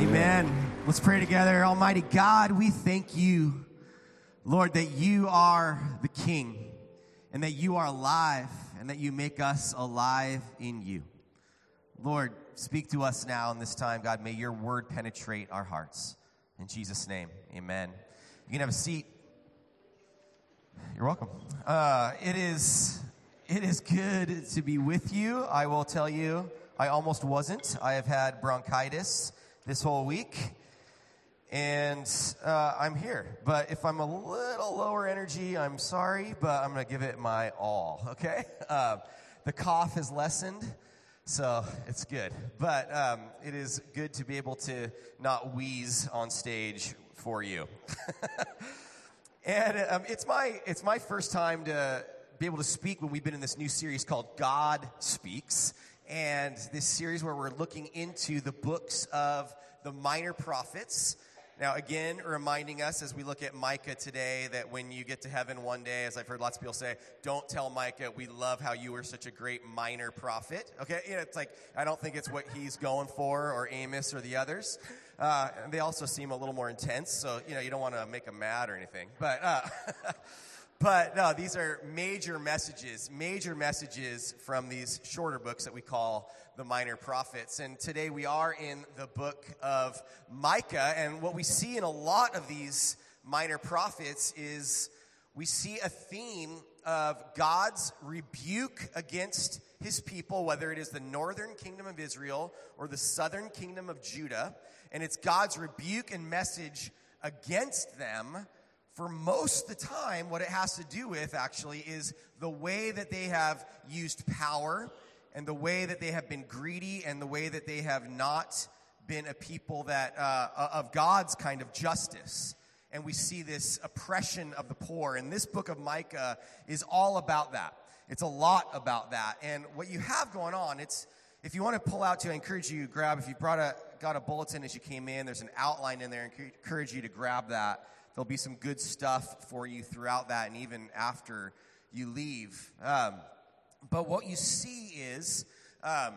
Amen. Let's pray together. Almighty God, we thank you, Lord, that you are the King and that you are alive and that you make us alive in you. Lord, speak to us now in this time, God. May your word penetrate our hearts. In Jesus' name, amen. You can have a seat. You're welcome. Uh, it is it is good to be with you. I will tell you, I almost wasn't. I have had bronchitis this whole week, and uh, I'm here. But if I'm a little lower energy, I'm sorry, but I'm going to give it my all. Okay. Uh, the cough has lessened. So it's good. But um, it is good to be able to not wheeze on stage for you. and um, it's, my, it's my first time to be able to speak when we've been in this new series called God Speaks. And this series where we're looking into the books of the minor prophets. Now, again, reminding us as we look at Micah today that when you get to heaven one day, as I've heard lots of people say, don't tell Micah, we love how you were such a great minor prophet. Okay? You know, it's like, I don't think it's what he's going for, or Amos, or the others. Uh, they also seem a little more intense, so, you know, you don't want to make them mad or anything. But, uh, But no, these are major messages, major messages from these shorter books that we call the minor prophets. And today we are in the book of Micah. And what we see in a lot of these minor prophets is we see a theme of God's rebuke against his people, whether it is the northern kingdom of Israel or the southern kingdom of Judah. And it's God's rebuke and message against them for most of the time, what it has to do with actually is the way that they have used power and the way that they have been greedy and the way that they have not been a people that uh, of God's kind of justice. And we see this oppression of the poor. And this book of Micah is all about that. It's a lot about that. And what you have going on, it's if you want to pull out to, I encourage you grab. If you brought a got a bulletin as you came in, there's an outline in there. I encourage you to grab that there'll be some good stuff for you throughout that and even after you leave. Um, but what you see is um,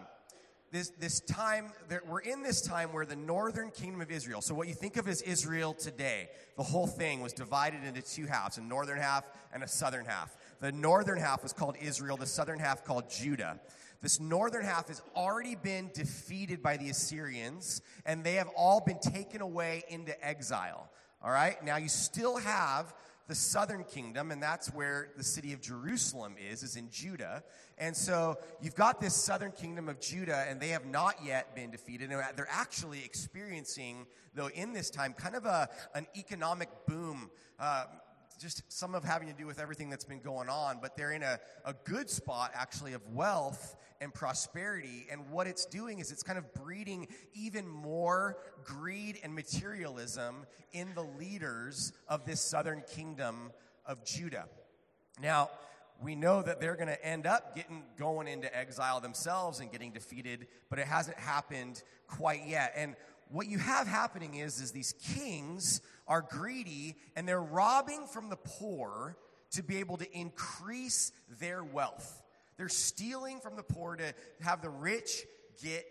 this, this time, we're in this time where the northern kingdom of Israel, so what you think of as Israel today, the whole thing was divided into two halves, a northern half and a southern half. The northern half was called Israel, the southern half called Judah. This northern half has already been defeated by the Assyrians, and they have all been taken away into exile. All right? Now you still have the southern kingdom, and that's where the city of Jerusalem is, is in Judah. And so you've got this southern kingdom of Judah, and they have not yet been defeated. And they're actually experiencing, though, in this time, kind of a, an economic boom. Uh, just some of having to do with everything that's been going on, but they're in a, a good spot actually of wealth and prosperity. And what it's doing is it's kind of breeding even more greed and materialism in the leaders of this southern kingdom of Judah. Now, we know that they're going to end up getting going into exile themselves and getting defeated, but it hasn't happened quite yet. And what you have happening is, is these kings are greedy and they're robbing from the poor to be able to increase their wealth. They're stealing from the poor to have the rich get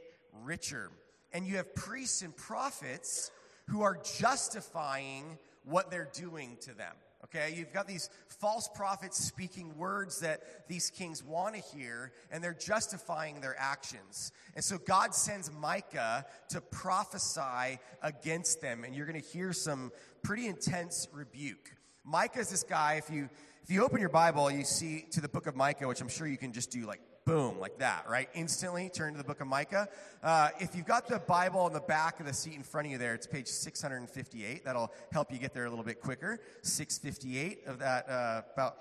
richer. And you have priests and prophets who are justifying what they're doing to them. Okay, you've got these false prophets speaking words that these kings want to hear, and they're justifying their actions. And so God sends Micah to prophesy against them, and you're going to hear some pretty intense rebuke. Micah is this guy, if you if you open your Bible, you see to the book of Micah, which I'm sure you can just do like boom, like that, right? Instantly turn to the book of Micah. Uh, if you've got the Bible in the back of the seat in front of you there, it's page 658. That'll help you get there a little bit quicker. 658 of that, uh, about,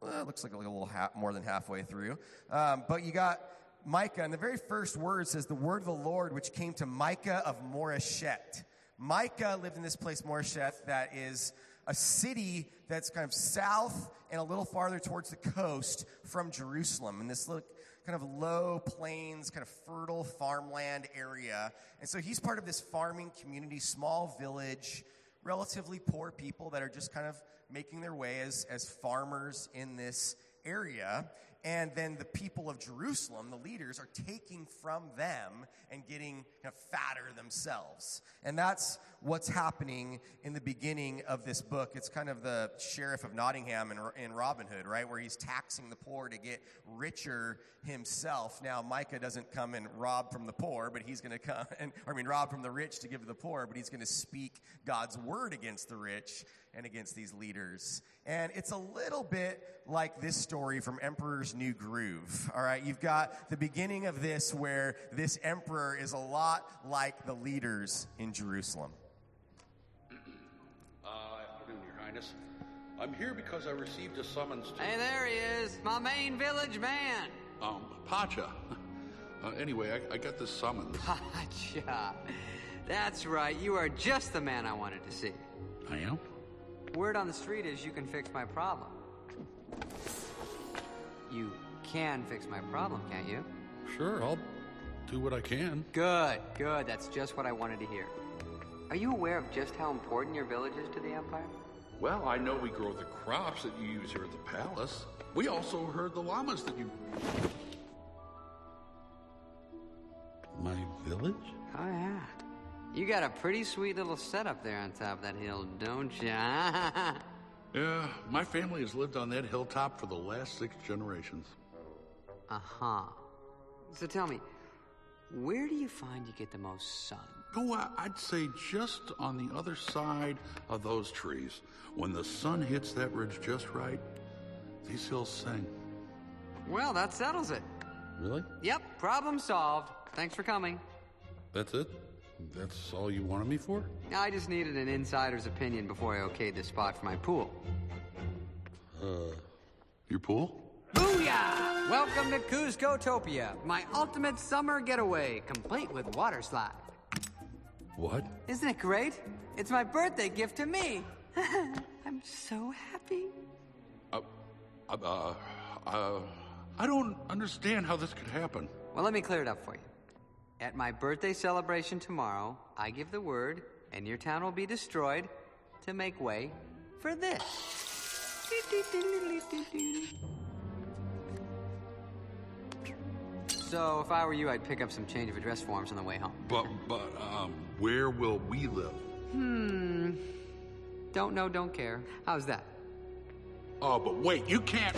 well, looks like a little half, more than halfway through. Um, but you got Micah, and the very first word says, The word of the Lord which came to Micah of Moresheth. Micah lived in this place, Moresheth, that is a city that's kind of south and a little farther towards the coast from Jerusalem. In this little, kind of low plains, kind of fertile farmland area. And so he's part of this farming community, small village, relatively poor people that are just kind of making their way as, as farmers in this area. And then the people of Jerusalem, the leaders, are taking from them and getting kind of fatter themselves. And that's what's happening in the beginning of this book. It's kind of the sheriff of Nottingham in, in Robin Hood, right? Where he's taxing the poor to get richer himself. Now, Micah doesn't come and rob from the poor, but he's going to come, and, I mean, rob from the rich to give to the poor, but he's going to speak God's word against the rich and against these leaders. And it's a little bit like this story from Emperor's New Groove. All right, you've got the beginning of this where this emperor is a lot like the leaders in Jerusalem. Uh, afternoon, Your Highness. I'm here because I received a summons to. Hey, there he is, my main village man. Um, Pacha. Uh, anyway, I, I got this summons. Pacha. That's right, you are just the man I wanted to see. I am? Word on the street is you can fix my problem. You can fix my problem, can't you? Sure, I'll do what I can. Good, good. That's just what I wanted to hear. Are you aware of just how important your village is to the Empire? Well, I know we grow the crops that you use here at the palace. We also heard the llamas that you. My village? Oh, yeah. You got a pretty sweet little setup there on top of that hill, don't you? Yeah, my family has lived on that hilltop for the last six generations. uh huh. So tell me, where do you find you get the most sun? Oh, I'd say just on the other side of those trees. When the sun hits that ridge just right, these hills sing. Well, that settles it. Really? Yep, problem solved. Thanks for coming. That's it? That's all you wanted me for? I just needed an insider's opinion before I okayed this spot for my pool. Uh, your pool? Booyah! Welcome to Kuzcotopia, my ultimate summer getaway, complete with water slide. What? Isn't it great? It's my birthday gift to me. I'm so happy. Uh, uh, uh, uh, I don't understand how this could happen. Well, let me clear it up for you. At my birthday celebration tomorrow, I give the word, and your town will be destroyed to make way for this. So, if I were you, I'd pick up some change of address forms on the way home. But, but, um, where will we live? Hmm. Don't know, don't care. How's that? Oh, but wait, you can't.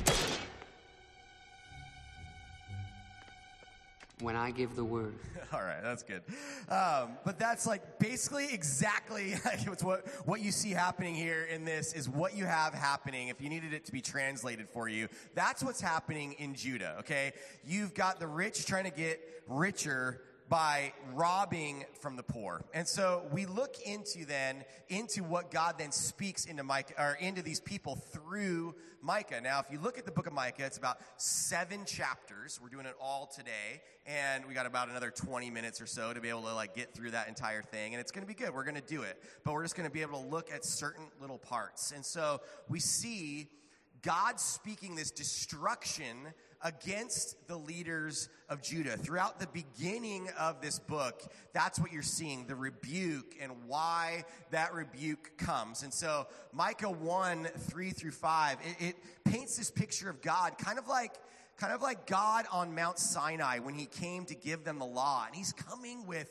When I give the word. All right, that's good. Um, but that's like basically exactly like it's what what you see happening here in this is what you have happening. If you needed it to be translated for you, that's what's happening in Judah. Okay, you've got the rich trying to get richer by robbing from the poor. And so we look into then into what God then speaks into Micah or into these people through Micah. Now, if you look at the book of Micah, it's about seven chapters. We're doing it all today, and we got about another 20 minutes or so to be able to like get through that entire thing. And it's to be good. We're to do it, but we're just to be able to look at certain little parts. And so we see God speaking this destruction against the leaders of Judah. Throughout the beginning of this book, that's what you're seeing the rebuke and why that rebuke comes. And so, Micah 1 3 through 5, it, it paints this picture of God kind of like. Kind of like God on Mount Sinai when he came to give them the law. And he's coming with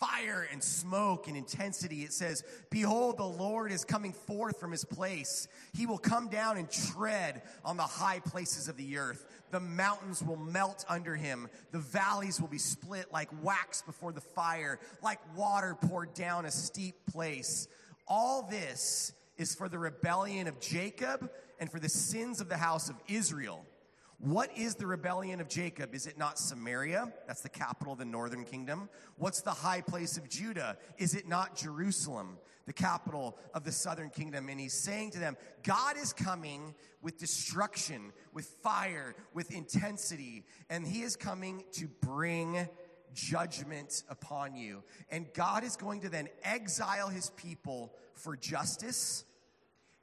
fire and smoke and intensity. It says, Behold, the Lord is coming forth from his place. He will come down and tread on the high places of the earth. The mountains will melt under him. The valleys will be split like wax before the fire, like water poured down a steep place. All this is for the rebellion of Jacob and for the sins of the house of Israel. What is the rebellion of Jacob? Is it not Samaria? That's the capital of the northern kingdom. What's the high place of Judah? Is it not Jerusalem, the capital of the southern kingdom? And he's saying to them, God is coming with destruction, with fire, with intensity, and he is coming to bring judgment upon you. And God is going to then exile his people for justice,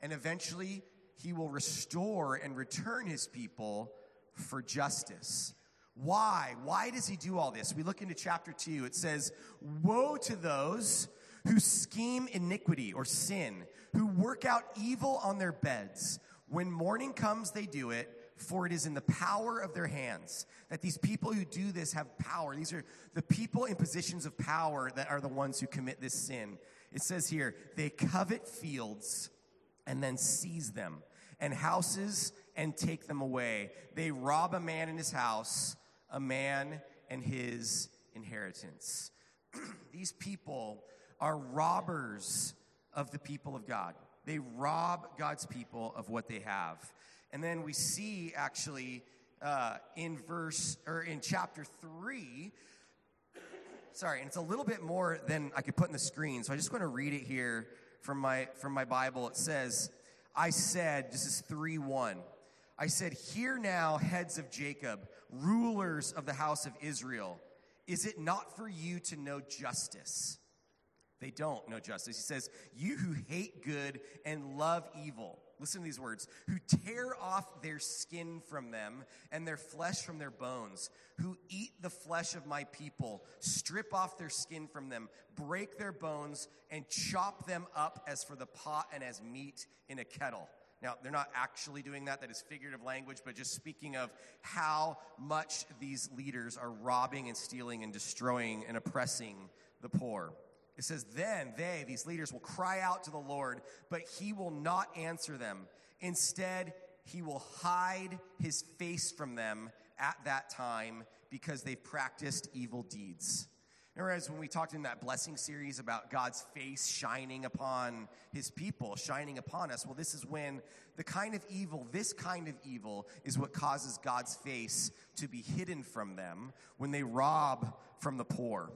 and eventually he will restore and return his people for justice. Why? Why does he do all this? We look into chapter 2. It says, Woe to those who scheme iniquity or sin, who work out evil on their beds. When morning comes, they do it, for it is in the power of their hands. That these people who do this have power. These are the people in positions of power that are the ones who commit this sin. It says here, they covet fields and then seize them, and houses and take them away. They rob a man in his house, a man and his inheritance. These people are robbers of the people of God. They rob God's people of what they have. And then we see actually uh, in verse or in chapter three. Sorry, and it's a little bit more than I could put in the screen, so I just want to read it here from my from my Bible. It says, "I said, this is three one. I said, hear now, heads of Jacob, rulers of the house of Israel, is it not for you to know justice?" They don't know justice. He says, You who hate good and love evil, listen to these words, who tear off their skin from them and their flesh from their bones, who eat the flesh of my people, strip off their skin from them, break their bones, and chop them up as for the pot and as meat in a kettle. Now, they're not actually doing that, that is figurative language, but just speaking of how much these leaders are robbing and stealing and destroying and oppressing the poor. It says, Then they, these leaders, will cry out to the Lord, but he will not answer them. Instead, he will hide his face from them at that time because they've practiced evil deeds. Whereas when we talked in that blessing series about God's face shining upon his people, shining upon us, well, this is when the kind of evil, this kind of evil, is what causes God's face to be hidden from them when they rob from the poor.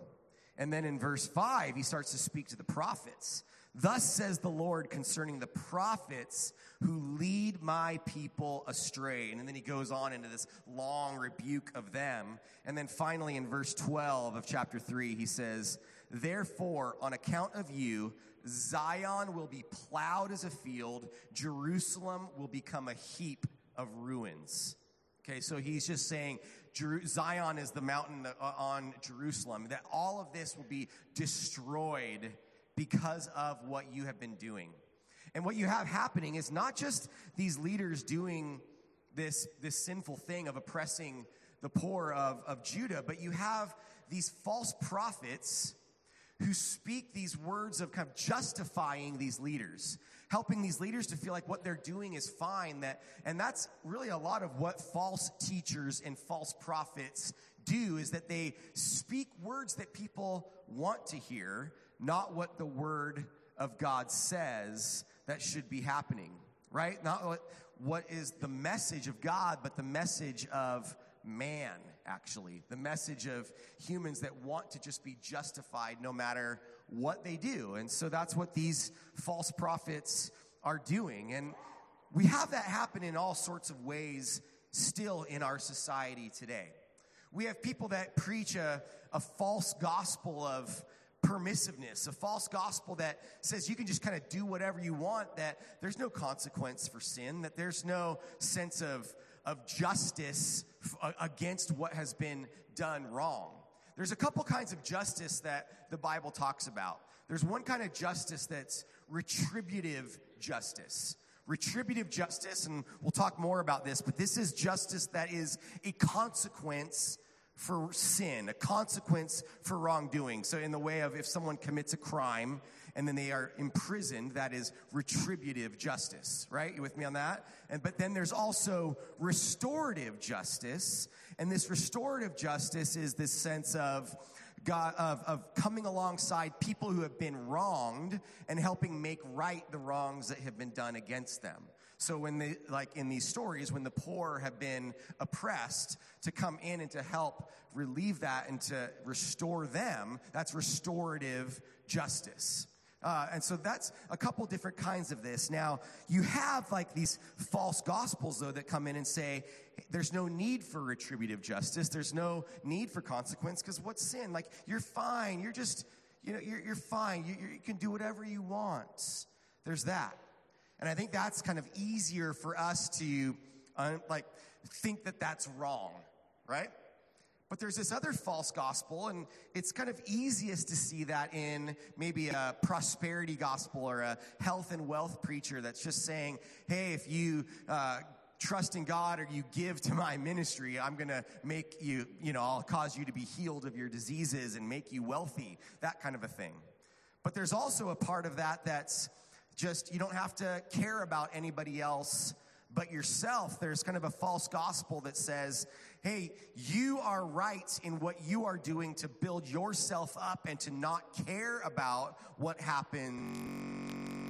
And then in verse 5, he starts to speak to the prophets. Thus says the Lord concerning the prophets who lead my people astray. And then he goes on into this long rebuke of them. And then finally in verse 12 of chapter 3, he says, Therefore, on account of you, Zion will be plowed as a field, Jerusalem will become a heap of ruins. Okay, so he's just saying Zion is the mountain uh, on Jerusalem, that all of this will be destroyed because of what you have been doing. And what you have happening is not just these leaders doing this, this sinful thing of oppressing the poor of, of Judah, but you have these false prophets who speak these words of kind of justifying these leaders helping these leaders to feel like what they're doing is fine that and that's really a lot of what false teachers and false prophets do is that they speak words that people want to hear not what the word of god says that should be happening right not what, what is the message of god but the message of man actually the message of humans that want to just be justified no matter what they do. And so that's what these false prophets are doing. And we have that happen in all sorts of ways still in our society today. We have people that preach a, a false gospel of permissiveness, a false gospel that says you can just kind of do whatever you want, that there's no consequence for sin, that there's no sense of, of justice f- against what has been done wrong. There's a couple kinds of justice that the Bible talks about. There's one kind of justice that's retributive justice. Retributive justice, and we'll talk more about this, but this is justice that is a consequence for sin, a consequence for wrongdoing. So, in the way of if someone commits a crime and then they are imprisoned, that is retributive justice, right? You with me on that? And but then there's also restorative justice, and this restorative justice is this sense of God, of, of coming alongside people who have been wronged and helping make right the wrongs that have been done against them. So when they, like in these stories, when the poor have been oppressed, to come in and to help relieve that and to restore them, that's restorative justice. Uh, and so that's a couple different kinds of this. Now, you have like these false gospels, though, that come in and say there's no need for retributive justice, there's no need for consequence, because what's sin? Like, you're fine, you're just, you know, you're, you're fine, you, you can do whatever you want. There's that. And I think that's kind of easier for us to, uh, like, think that that's wrong, right? But there's this other false gospel, and it's kind of easiest to see that in maybe a prosperity gospel or a health and wealth preacher that's just saying, hey, if you uh, trust in God or you give to my ministry, I'm going to make you, you know, I'll cause you to be healed of your diseases and make you wealthy, that kind of a thing. But there's also a part of that that's just, you don't have to care about anybody else but yourself. There's kind of a false gospel that says, hey, you are right in what you are doing to build yourself up and to not care about what happens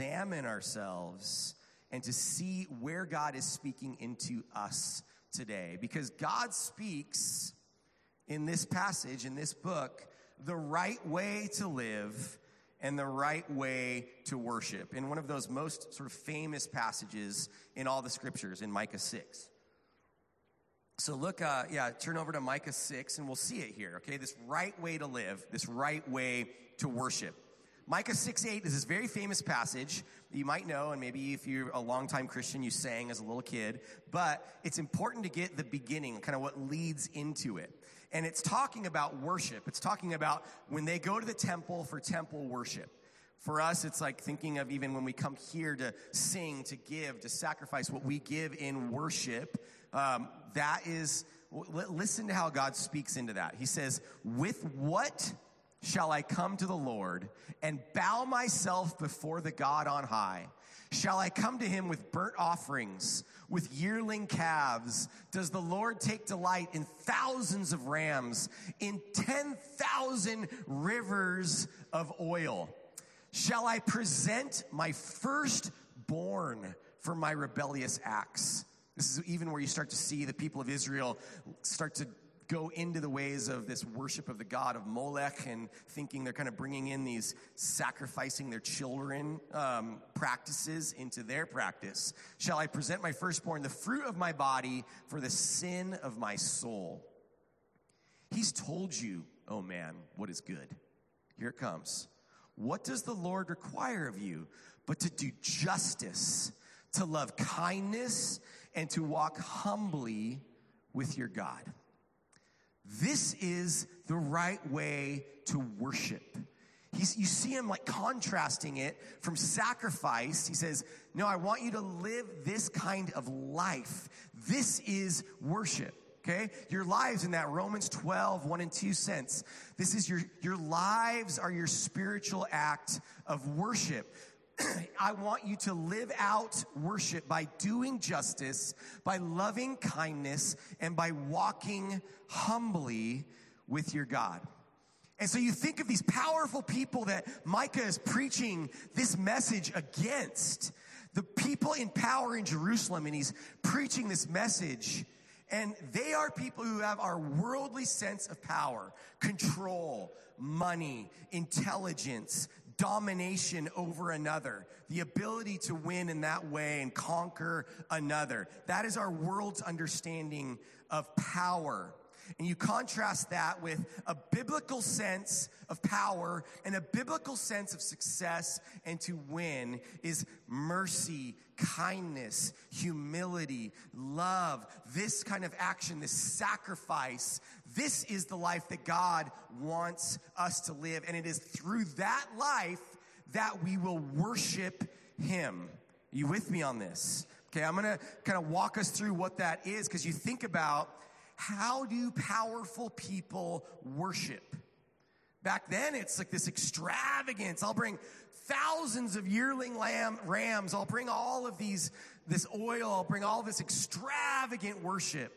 examine ourselves and to see where God is speaking into us today. Because God speaks in this passage, in this book, the right way to live and the right way to worship. In one of those most sort of famous passages in all the scriptures, in Micah 6. So look, uh, yeah, turn over to Micah 6 and we'll see it here, okay? This right way to live, this right way to worship. Micah 6 8 is this very famous passage that you might know, and maybe if you're a longtime Christian, you sang as a little kid, but it's important to get the beginning, kind of what leads into it. And it's talking about worship. It's talking about when they go to the temple for temple worship. For us, it's like thinking of even when we come here to sing, to give, to sacrifice what we give in worship. Um, that is, listen to how God speaks into that. He says, With what shall I come to the Lord and bow myself before the God on high? Shall I come to him with burnt offerings, with yearling calves? Does the Lord take delight in thousands of rams, in 10,000 rivers of oil? Shall I present my firstborn for my rebellious acts? This is even where you start to see the people of Israel start to go into the ways of this worship of the god of Molech and thinking they're kind of bringing in these sacrificing their children um, practices into their practice. Shall I present my firstborn, the fruit of my body, for the sin of my soul? He's told you, oh man, what is good. Here it comes. What does the Lord require of you but to do justice, to love kindness, and to walk humbly with your God? This is the right way to worship. He's, you see him like contrasting it from sacrifice. He says, No, I want you to live this kind of life. This is worship. Okay? Your lives in that Romans 12, 1 and 2 sense. This is your, your lives are your spiritual act of worship. I want you to live out worship by doing justice, by loving kindness, and by walking humbly with your God. And so you think of these powerful people that Micah is preaching this message against. The people in power in Jerusalem, and he's preaching this message. And they are people who have our worldly sense of power, control, money, intelligence, domination over another, the ability to win in that way and conquer another. That is our world's understanding of power. And you contrast that with a biblical sense of power and a biblical sense of success and to win is mercy, kindness, humility, love, this kind of action, this sacrifice. This is the life that God wants us to live. And it is through that life that we will worship Him. Are you with me on this? Okay, I'm gonna kind of walk us through what that is because you think about how do powerful people worship? Back then, it's like this extravagance. I'll bring thousands of yearling lamb rams. I'll bring all of these, this oil. I'll bring all this extravagant worship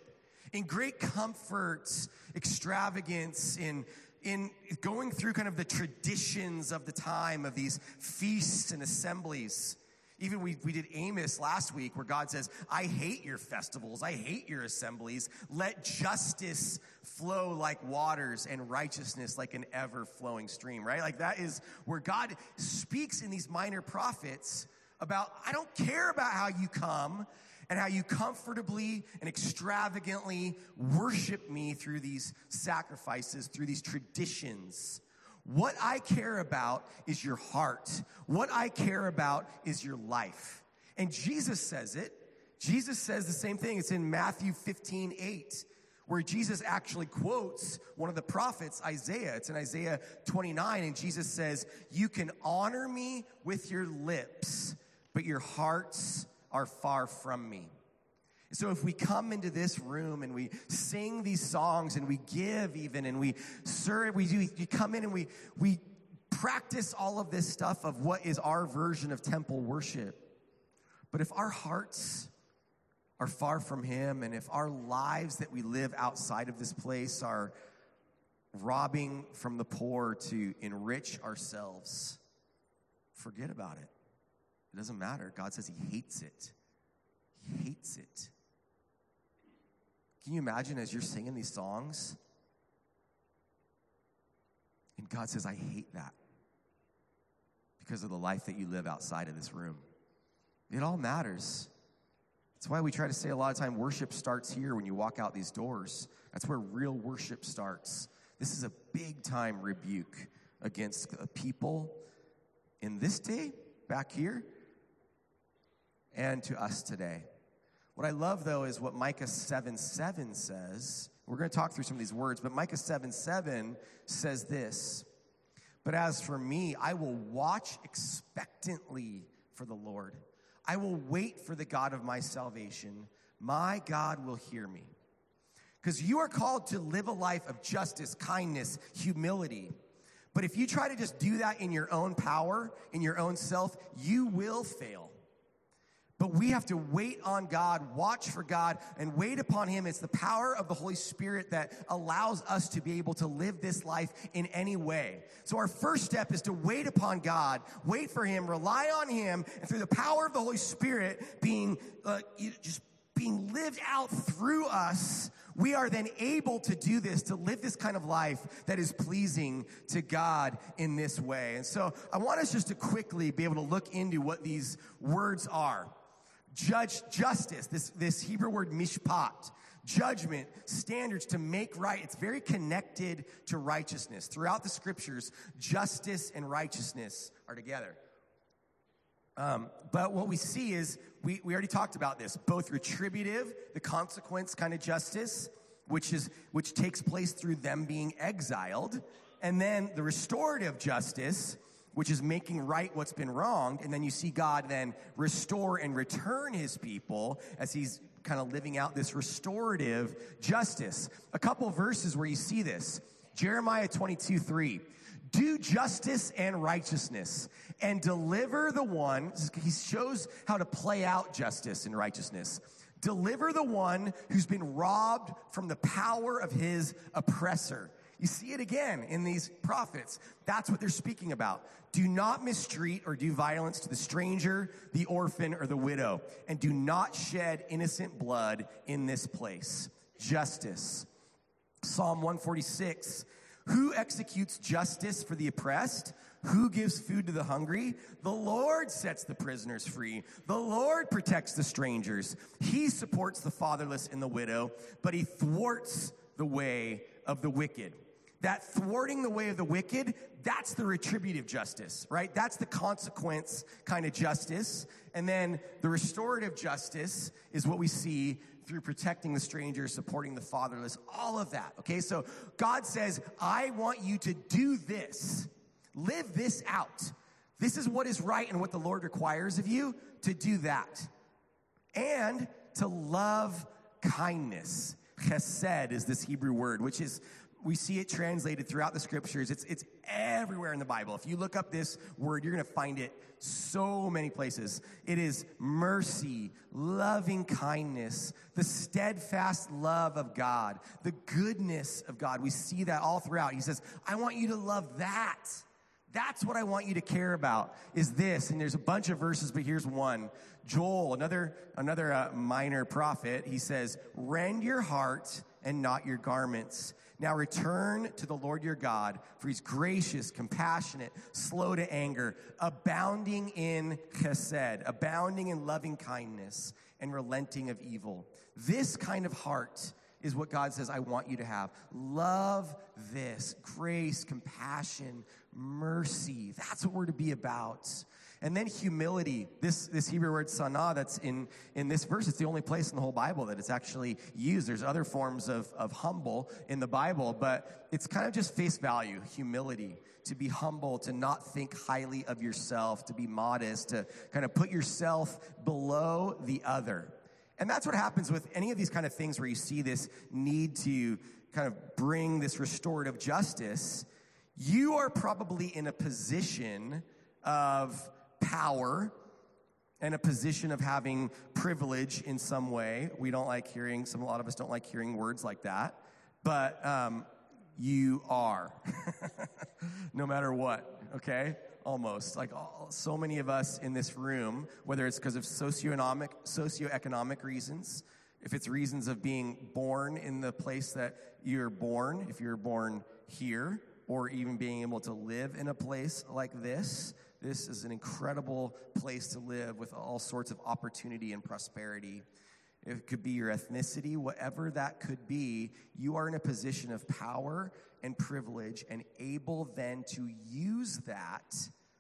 in great comforts, extravagance, in in going through kind of the traditions of the time of these feasts and assemblies. Even we, we did Amos last week where God says, I hate your festivals. I hate your assemblies. Let justice flow like waters and righteousness like an ever flowing stream, right? Like that is where God speaks in these minor prophets about, I don't care about how you come and how you comfortably and extravagantly worship me through these sacrifices, through these traditions. What I care about is your heart. What I care about is your life. And Jesus says it. Jesus says the same thing. It's in Matthew 15, 8, where Jesus actually quotes one of the prophets, Isaiah. It's in Isaiah 29, and Jesus says, You can honor me with your lips, but your hearts are far from me. So if we come into this room and we sing these songs and we give even and we serve, we do, we come in and we, we practice all of this stuff of what is our version of temple worship. But if our hearts are far from Him and if our lives that we live outside of this place are robbing from the poor to enrich ourselves, forget about it. It doesn't matter. God says He hates it. He hates it. Can you imagine as you're singing these songs? And God says, I hate that because of the life that you live outside of this room. It all matters. That's why we try to say a lot of time worship starts here when you walk out these doors. That's where real worship starts. This is a big time rebuke against people in this day, back here, and to us today. What I love though is what Micah 7 7 says. We're going to talk through some of these words, but Micah 7 7 says this But as for me, I will watch expectantly for the Lord. I will wait for the God of my salvation. My God will hear me. Because you are called to live a life of justice, kindness, humility. But if you try to just do that in your own power, in your own self, you will fail. But we have to wait on God, watch for God, and wait upon Him. It's the power of the Holy Spirit that allows us to be able to live this life in any way. So, our first step is to wait upon God, wait for Him, rely on Him, and through the power of the Holy Spirit being uh, just being lived out through us, we are then able to do this, to live this kind of life that is pleasing to God in this way. And so I want us just to quickly be able to look into what these words are judge justice, this, this Hebrew word mishpat, judgment, standards to make right. It's very connected to righteousness. Throughout the scriptures, justice and righteousness are together. Um, but what we see is, we, we already talked about this, both retributive, the consequence kind of justice, which is, which takes place through them being exiled, and then the restorative justice, which is making right what's been wronged. And then you see God then restore and return his people as he's kind of living out this restorative justice. A couple verses where you see this Jeremiah 22 3. Do justice and righteousness and deliver the one. He shows how to play out justice and righteousness. Deliver the one who's been robbed from the power of his oppressor. You see it again in these prophets. That's what they're speaking about. Do not mistreat or do violence to the stranger, the orphan, or the widow, and do not shed innocent blood in this place. Justice. Psalm 146 Who executes justice for the oppressed? Who gives food to the hungry? The Lord sets the prisoners free. The Lord protects the strangers. He supports the fatherless and the widow, but he thwarts the way of the wicked. That thwarting the way of the wicked, that's the retributive justice, right? That's the consequence kind of justice. And then the restorative justice is what we see through protecting the stranger, supporting the fatherless, all of that. Okay, so God says, I want you to do this, live this out. This is what is right and what the Lord requires of you to do that. And to love kindness. Chesed is this Hebrew word, which is we see it translated throughout the scriptures. It's, it's everywhere in the Bible. If you look up this word, you're going to find it so many places. It is mercy, loving kindness, the steadfast love of God, the goodness of God. We see that all throughout. He says, I want you to love that. That's what I want you to care about is this. And there's a bunch of verses, but here's one. Joel, another, another uh, minor prophet, he says, rend your heart and not your garments. Now return to the Lord your God, for he's gracious, compassionate, slow to anger, abounding in chesed, abounding in loving kindness, and relenting of evil. This kind of heart is what God says, I want you to have. Love this grace, compassion, mercy. That's what we're to be about. And then humility. This, this Hebrew word sana that's in, in this verse, it's the only place in the whole Bible that it's actually used. There's other forms of, of humble in the Bible, but it's kind of just face value, humility. To be humble, to not think highly of yourself, to be modest, to kind of put yourself below the other. And that's what happens with any of these kind of things where you see this need to kind of bring this restorative justice. You are probably in a position of power and a position of having privilege in some way. We don't like hearing, some, a lot of us don't like hearing words like that, but um, you are, no matter what, okay? Almost. Like all, so many of us in this room, whether it's because of socioeconomic, socioeconomic reasons, if it's reasons of being born in the place that you're born, if you're born here, or even being able to live in a place like this, this is an incredible place to live with all sorts of opportunity and prosperity. It could be your ethnicity, whatever that could be, you are in a position of power and privilege and able then to use that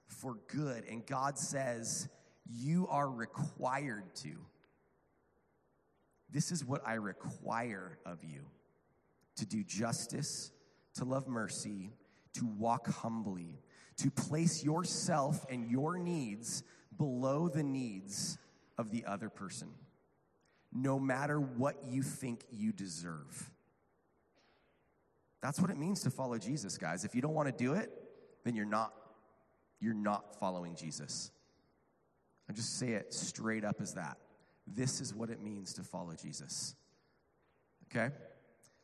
for good. And God says, You are required to. This is what I require of you to do justice, to love mercy, to walk humbly to place yourself and your needs below the needs of the other person, no matter what you think you deserve. That's what it means to follow Jesus, guys. If you don't want to do it, then you're not you're not following Jesus. I just say it straight up as that. This is what it means to follow Jesus. Okay?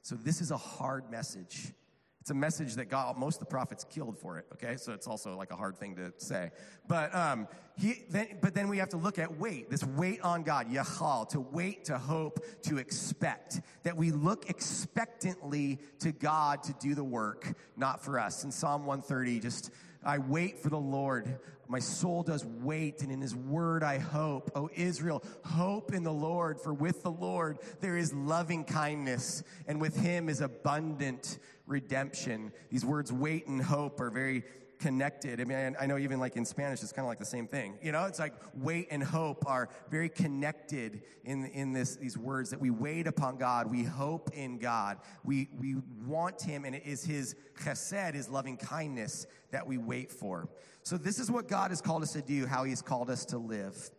So this is a hard message it's a message that God, most of the prophets killed for it. Okay, so it's also like a hard thing to say. But um, he, then, but then we have to look at wait. This wait on God, yachal, to wait, to hope, to expect. That we look expectantly to God to do the work, not for us. In Psalm 130, just I wait for the Lord. My soul does wait, and in his word I hope. O Israel, hope in the Lord, for with the Lord there is loving kindness, and with him is abundant redemption. These words wait and hope are very connected. I mean, I know even like in Spanish, it's kind of like the same thing. You know, it's like wait and hope are very connected in, in this, these words that we wait upon God. We hope in God. We, we want Him, and it is His chesed, His loving kindness that we wait for. So this is what God has called us to do, how He's called us to live.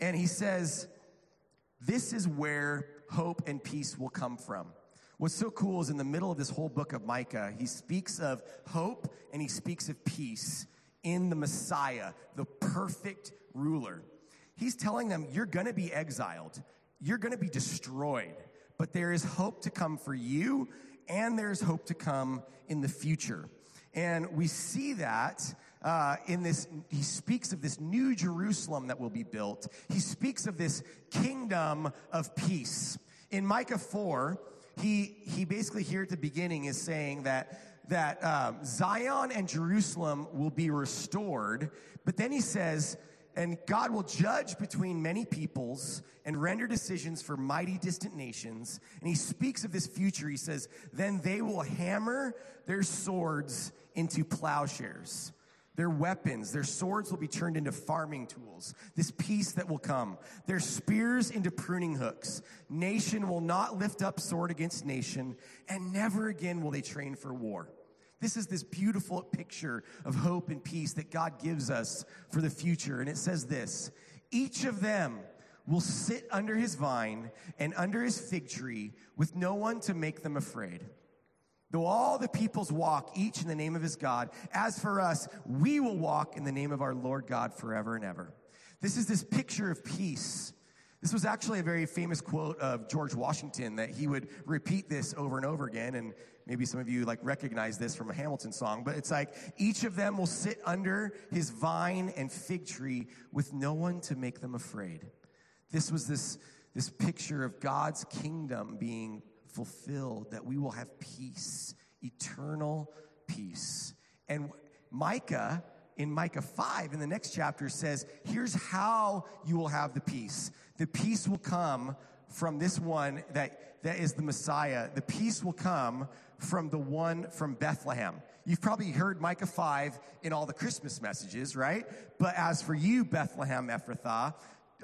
And He says, this is where hope and peace will come from. What's so cool is in the middle of this whole book of Micah, he speaks of hope and he speaks of peace in the Messiah, the perfect ruler. He's telling them, You're going to be exiled, you're going to be destroyed, but there is hope to come for you, and there's hope to come in the future. And we see that uh, in this, he speaks of this new Jerusalem that will be built. He speaks of this kingdom of peace. In Micah 4, he, he basically here at the beginning is saying that, that um, Zion and Jerusalem will be restored, but then he says, And God will judge between many peoples and render decisions for mighty distant nations. And he speaks of this future. He says, Then they will hammer their swords into plowshares. Their weapons, their swords will be turned into farming tools. This peace that will come. Their spears into pruning hooks. Nation will not lift up sword against nation, and never again will they train for war. This is this beautiful picture of hope and peace that God gives us for the future. And it says this each of them will sit under his vine and under his fig tree with no one to make them afraid. Though all the peoples walk, each in the name of his God, as for us, we will walk in the name of our Lord God forever and ever. This is this picture of peace. This was actually a very famous quote of George Washington that he would repeat this over and over again. And maybe some of you like recognize this from a Hamilton song, but it's like each of them will sit under his vine and fig tree with no one to make them afraid. This was this, this picture of God's kingdom being fulfilled, that we will have peace, eternal peace. And Micah, in Micah 5, in the next chapter, says, Here's how you will have the peace. The peace will come from this one that, that is the Messiah. The peace will come from the one from Bethlehem. You've probably heard Micah 5 in all the Christmas messages, right? But as for you, Bethlehem Ephrathah,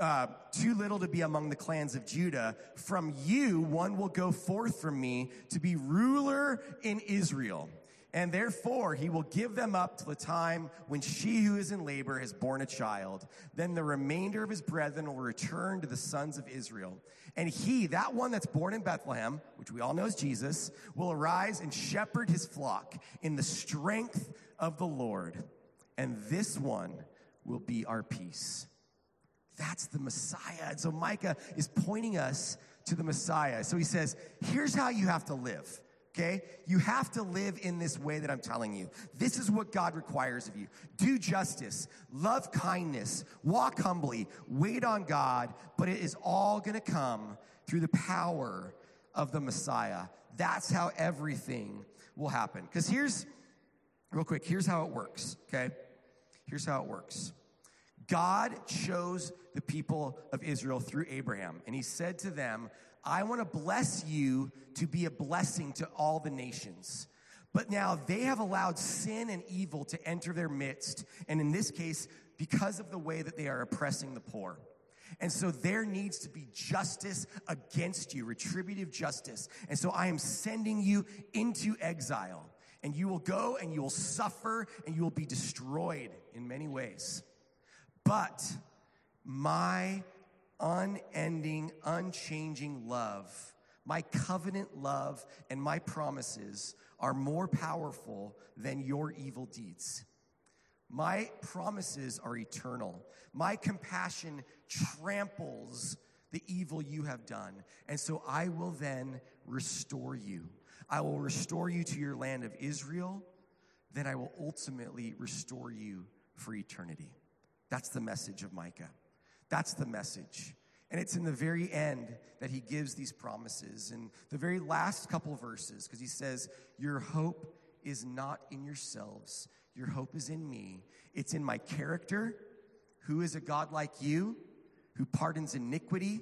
uh, too little to be among the clans of Judah. From you, one will go forth from me to be ruler in Israel. And therefore, he will give them up to the time when she who is in labor has borne a child. Then the remainder of his brethren will return to the sons of Israel. And he, that one that's born in Bethlehem, which we all know is Jesus, will arise and shepherd his flock in the strength of the Lord. And this one will be our peace. That's the Messiah. And so Micah is pointing us to the Messiah. So he says, here's how you have to live. Okay? You have to live in this way that I'm telling you. This is what God requires of you. Do justice, love kindness, walk humbly, wait on God, but it is all going to come through the power of the Messiah. That's how everything will happen. Because here's, real quick, here's how it works. Okay? Here's how it works. God chose the people of Israel through Abraham, and he said to them, I want to bless you to be a blessing to all the nations. But now they have allowed sin and evil to enter their midst, and in this case, because of the way that they are oppressing the poor. And so there needs to be justice against you, retributive justice. And so I am sending you into exile, and you will go and you will suffer and you will be destroyed in many ways. But my unending, unchanging love, my covenant love, and my promises are more powerful than your evil deeds. My promises are eternal. My compassion tramples the evil you have done. And so I will then restore you. I will restore you to your land of Israel. Then I will ultimately restore you for eternity. That's the message of Micah. That's the message. And it's in the very end that he gives these promises. In the very last couple verses, because he says, Your hope is not in yourselves, your hope is in me. It's in my character, who is a God like you, who pardons iniquity,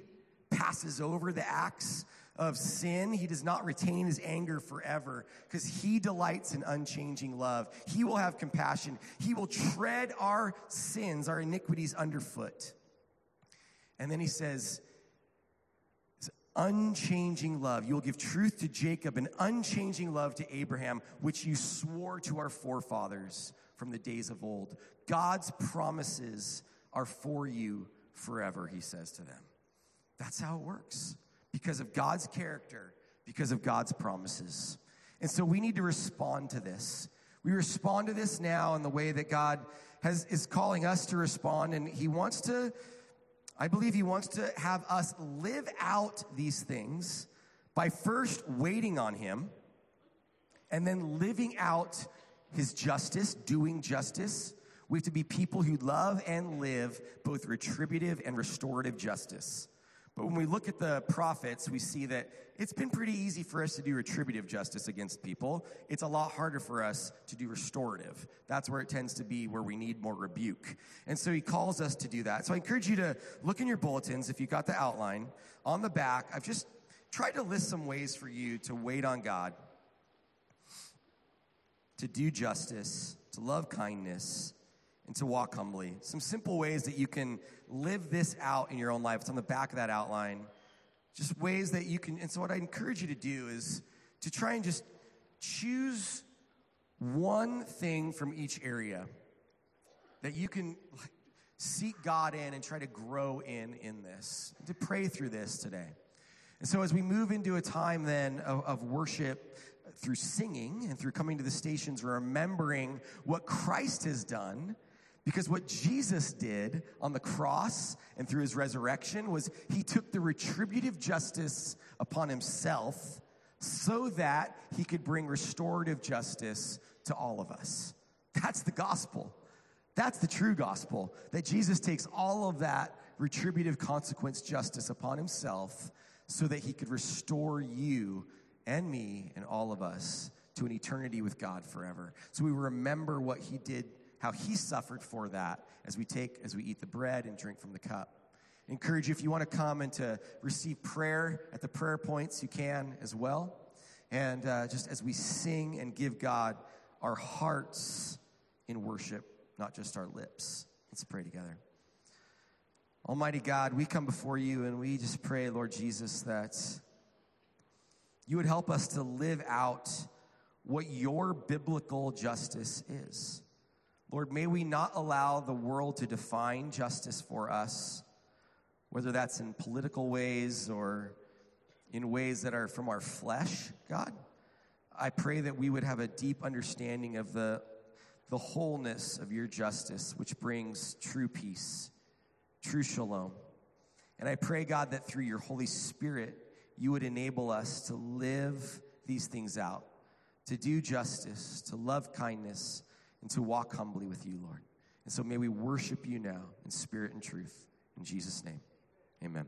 passes over the acts of sin. He does not retain his anger forever because he delights in unchanging love. He will have compassion. He will tread our sins, our iniquities underfoot. And then he says, unchanging love. You will give truth to Jacob and unchanging love to Abraham, which you swore to our forefathers from the days of old. God's promises are for you forever, he says to them. That's how it works because of God's character, because of God's promises. And so we need to respond to this. We respond to this now in the way that God has, is calling us to respond, and He wants to I believe he wants to have us live out these things by first waiting on him and then living out his justice, doing justice. We have to be people who love and live both retributive and restorative justice. But when we look at the prophets, we see that it's been pretty easy for us to do retributive justice against people. It's a lot harder for us to do restorative. That's where it tends to be where we need more rebuke. And so he calls us to do that. So I encourage you to look in your bulletins if you got the outline. On the back, I've just tried to list some ways for you to wait on God, to do justice, to love kindness, and to walk humbly. Some simple ways that you can live this out in your own life. It's on the back of that outline. Just ways that you can. And so, what I encourage you to do is to try and just choose one thing from each area that you can seek God in and try to grow in in this, to pray through this today. And so, as we move into a time then of, of worship through singing and through coming to the stations, remembering what Christ has done because what Jesus did on the cross and through his resurrection was he took the retributive justice upon himself so that he could bring restorative justice to all of us. That's the gospel. That's the true gospel. That Jesus takes all of that retributive consequence justice upon himself so that he could restore you and me and all of us to an eternity with God forever. So we remember what he did how he suffered for that as we take, as we eat the bread and drink from the cup. I encourage you, if you want to come and to receive prayer at the prayer points, you can as well. And uh, just as we sing and give God our hearts in worship, not just our lips. Let's pray together. Almighty God, we come before you and we just pray, Lord Jesus, that you would help us to live out what your biblical justice is. Lord, may we not allow the world to define justice for us, whether that's in political ways or in ways that are from our flesh, God. I pray that we would have a deep understanding of the, the wholeness of your justice, which brings true peace, true shalom. And I pray, God, that through your Holy Spirit, you would enable us to live these things out, to do justice, to love kindness and to walk humbly with you, Lord. And so may we worship you now in spirit and truth. In Jesus' name, amen.